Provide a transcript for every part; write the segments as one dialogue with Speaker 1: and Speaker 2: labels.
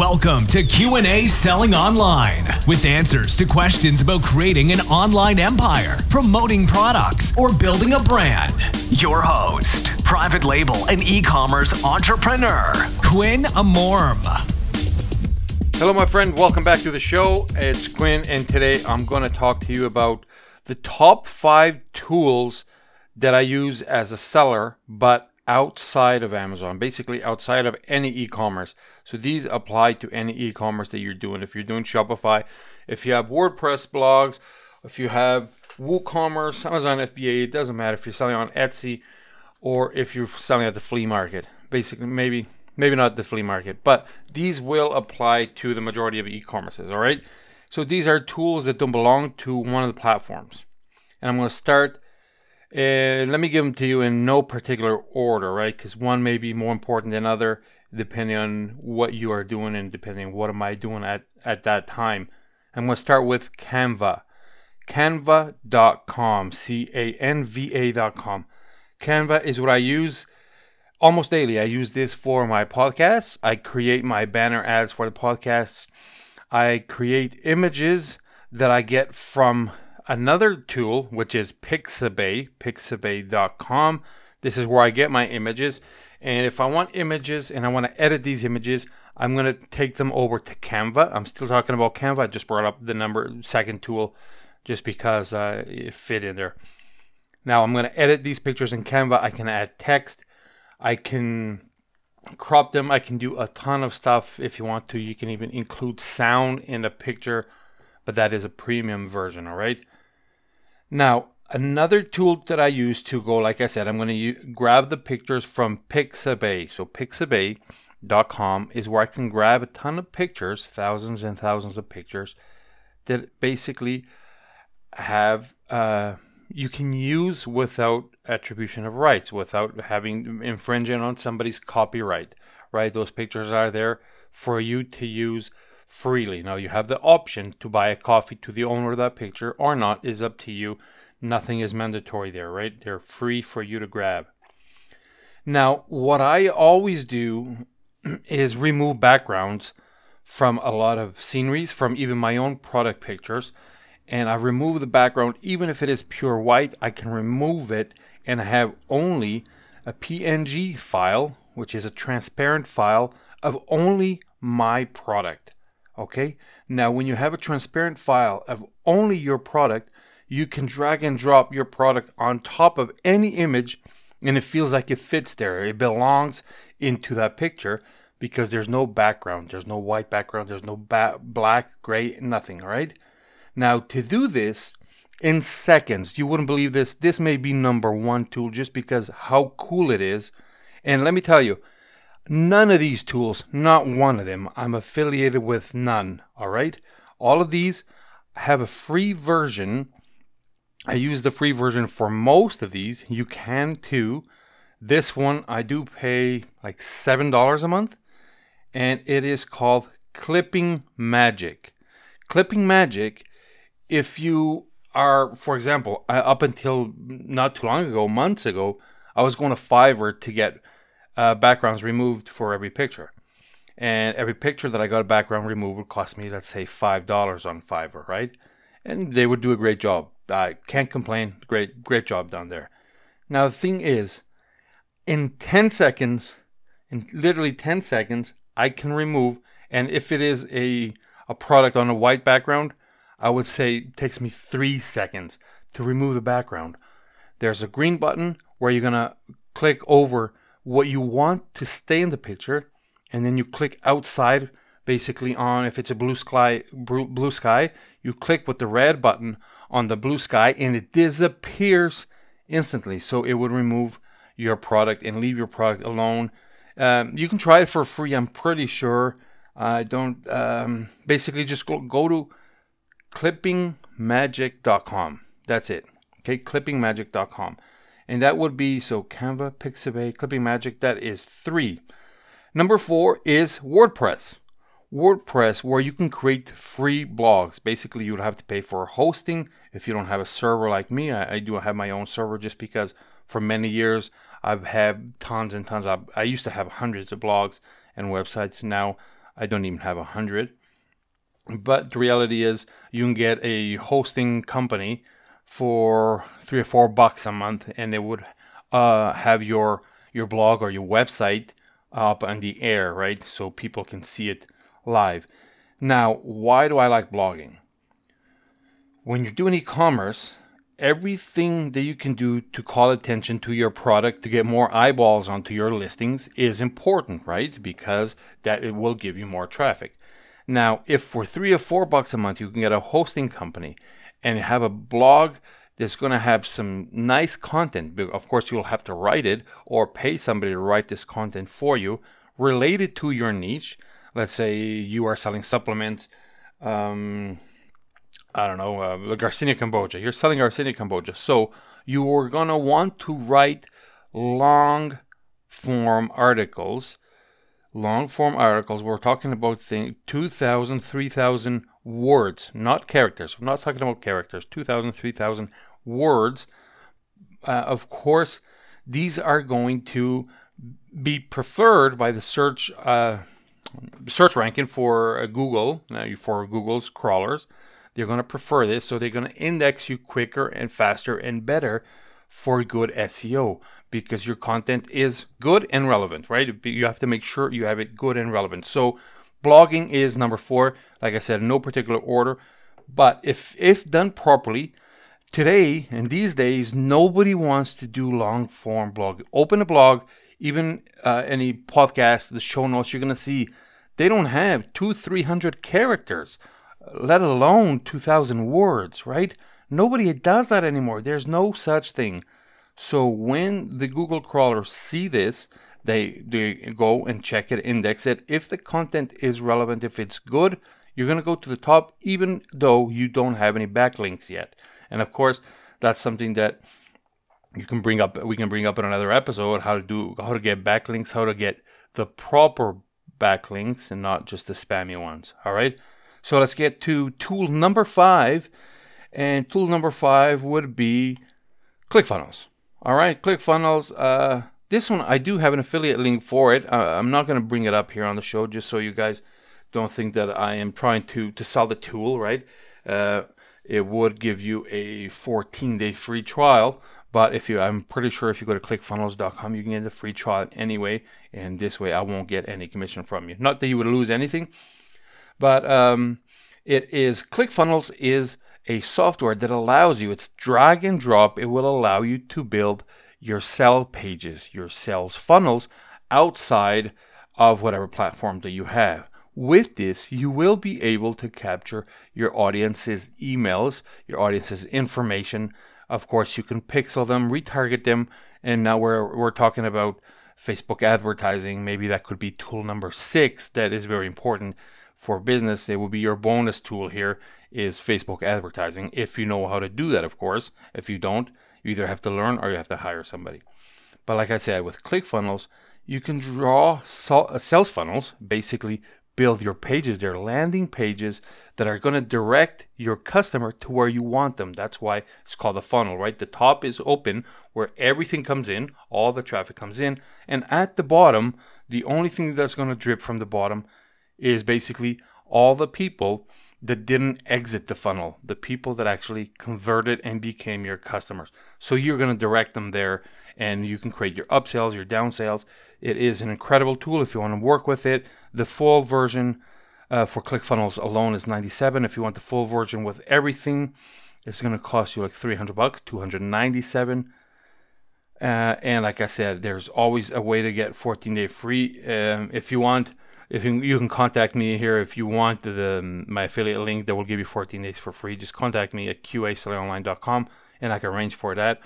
Speaker 1: Welcome to Q&A Selling Online with answers to questions about creating an online empire, promoting products, or building a brand. Your host, private label and e-commerce entrepreneur, Quinn Amorm.
Speaker 2: Hello, my friend. Welcome back to the show. It's Quinn, and today I'm going to talk to you about the top five tools that I use as a seller, but outside of Amazon, basically outside of any e commerce. So these apply to any e commerce that you're doing. If you're doing Shopify, if you have WordPress blogs, if you have WooCommerce, Amazon FBA, it doesn't matter if you're selling on Etsy or if you're selling at the flea market. Basically, maybe maybe not the flea market, but these will apply to the majority of e-commerces, all right? So these are tools that don't belong to one of the platforms. And I'm going to start and let me give them to you in no particular order, right? Because one may be more important than other, depending on what you are doing and depending on what am I doing at, at that time. I'm going to start with Canva. Canva.com, C A N V A.com. Canva is what I use almost daily. I use this for my podcasts. I create my banner ads for the podcasts. I create images that I get from another tool, which is Pixabay, pixabay.com. This is where I get my images. And if I want images and I want to edit these images, I'm going to take them over to Canva. I'm still talking about Canva. I just brought up the number second tool just because uh, it fit in there. Now I'm going to edit these pictures in Canva. I can add text. I can crop them. I can do a ton of stuff if you want to. You can even include sound in a picture, but that is a premium version, all right? Now, another tool that I use to go, like I said, I'm going to grab the pictures from Pixabay. So Pixabay.com is where I can grab a ton of pictures, thousands and thousands of pictures that basically have uh, you can use without attribution of rights, without having infringing on somebody's copyright. Right? Those pictures are there for you to use freely. Now you have the option to buy a coffee to the owner of that picture or not is up to you. Nothing is mandatory there, right? They're free for you to grab. Now, what I always do is remove backgrounds from a lot of sceneries, from even my own product pictures, and I remove the background even if it is pure white, I can remove it and have only a PNG file, which is a transparent file of only my product. Okay. Now, when you have a transparent file of only your product, you can drag and drop your product on top of any image and it feels like it fits there. It belongs into that picture because there's no background. There's no white background. There's no ba- black, gray, nothing. Right. Now, to do this in seconds, you wouldn't believe this. This may be number one tool just because how cool it is. And let me tell you, None of these tools, not one of them, I'm affiliated with none. All right. All of these have a free version. I use the free version for most of these. You can too. This one I do pay like $7 a month, and it is called Clipping Magic. Clipping Magic, if you are, for example, up until not too long ago, months ago, I was going to Fiverr to get uh, backgrounds removed for every picture. And every picture that I got a background removed would cost me, let's say, $5 on Fiverr, right? And they would do a great job. I can't complain. Great, great job done there. Now, the thing is, in 10 seconds, in literally 10 seconds, I can remove, and if it is a, a product on a white background, I would say it takes me three seconds to remove the background. There's a green button where you're going to click over what you want to stay in the picture, and then you click outside basically on if it's a blue sky blue sky you click with the red button on the blue sky and it disappears instantly. So it would remove your product and leave your product alone. Um, you can try it for free i'm pretty sure. I don't um, basically just go, go to clippingmagic.com that's it. Okay clippingmagic.com and that would be so Canva, Pixabay, Clipping Magic. That is three. Number four is WordPress. WordPress, where you can create free blogs. Basically, you would have to pay for hosting if you don't have a server like me. I, I do have my own server just because for many years I've had tons and tons. Of, I used to have hundreds of blogs and websites. Now I don't even have a hundred. But the reality is, you can get a hosting company for three or four bucks a month, and they would uh, have your your blog or your website up on the air, right? So people can see it live. Now, why do I like blogging? When you're doing e-commerce, everything that you can do to call attention to your product to get more eyeballs onto your listings is important, right? Because that it will give you more traffic. Now, if for three or four bucks a month you can get a hosting company and have a blog that's going to have some nice content, of course, you'll have to write it or pay somebody to write this content for you related to your niche. Let's say you are selling supplements. Um, I don't know, uh, Garcinia kombucha. You're selling Garcinia Cambogia. So you are going to want to write long form articles. Long form articles. We're talking about thing, 2,000, 3,000 words, not characters. I'm not talking about characters. 2,000, 3,000 words. Uh, of course, these are going to be preferred by the search uh, search ranking for uh, Google, for Google's crawlers. They're going to prefer this, so they're going to index you quicker and faster and better for good SEO because your content is good and relevant, right? You have to make sure you have it good and relevant. So, blogging is number four. Like I said, no particular order, but if if done properly, today and these days, nobody wants to do long form blog. Open a blog, even uh, any podcast, the show notes, you're to see they don't have two, three hundred characters let alone 2,000 words, right? Nobody does that anymore. There's no such thing. So when the Google crawlers see this, they they go and check it, index it. If the content is relevant, if it's good, you're gonna go to the top, even though you don't have any backlinks yet. And of course, that's something that you can bring up. We can bring up in another episode how to do how to get backlinks, how to get the proper backlinks, and not just the spammy ones. All right. So let's get to tool number five. And tool number five would be ClickFunnels. All right, ClickFunnels. Uh, this one, I do have an affiliate link for it. Uh, I'm not going to bring it up here on the show just so you guys don't think that I am trying to, to sell the tool, right? Uh, it would give you a 14 day free trial. But if you, I'm pretty sure if you go to clickfunnels.com, you can get a free trial anyway. And this way, I won't get any commission from you. Not that you would lose anything, but um, it is ClickFunnels is a software that allows you. It's drag and drop. It will allow you to build your sell pages, your sales funnels outside of whatever platform that you have. With this, you will be able to capture your audience's emails, your audience's information. Of course, you can pixel them, retarget them, and now we're we're talking about Facebook advertising. Maybe that could be tool number six. That is very important for business, it will be your bonus tool here is Facebook advertising. If you know how to do that, of course. If you don't, you either have to learn or you have to hire somebody. But like I said, with ClickFunnels, you can draw uh, sales funnels, basically build your pages, their landing pages that are going to direct your customer to where you want them. That's why it's called a funnel, right? The top is open where everything comes in, all the traffic comes in, and at the bottom, the only thing that's going to drip from the bottom is basically all the people that didn't exit the funnel, the people that actually converted and became your customers. So you're going to direct them there and you can create your upsells, your downsales. It is an incredible tool if you want to work with it. The full version uh, for ClickFunnels alone is 97. If you want the full version with everything, it's going to cost you like 300 bucks, 297. Uh, and like I said, there's always a way to get 14 day free. Um, if you want, if you, you can contact me here if you want the, the, my affiliate link that will give you 14 days for free. Just contact me at qasellingonline.com and i can arrange for that.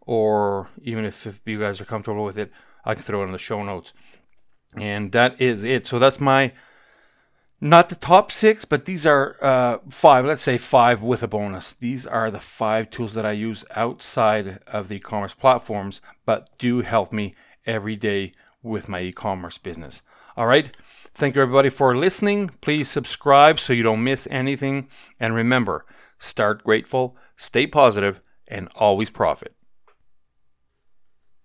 Speaker 2: Or even if, if you guys are comfortable with it i can throw it in the show notes. And that is it. So that's my not the top six but these are uh, five let's say five with a bonus. These are the five tools that i use outside of the e-commerce platforms but do help me every day with my e-commerce business. All right Thank you, everybody, for listening. Please subscribe so you don't miss anything. And remember, start grateful, stay positive, and always profit.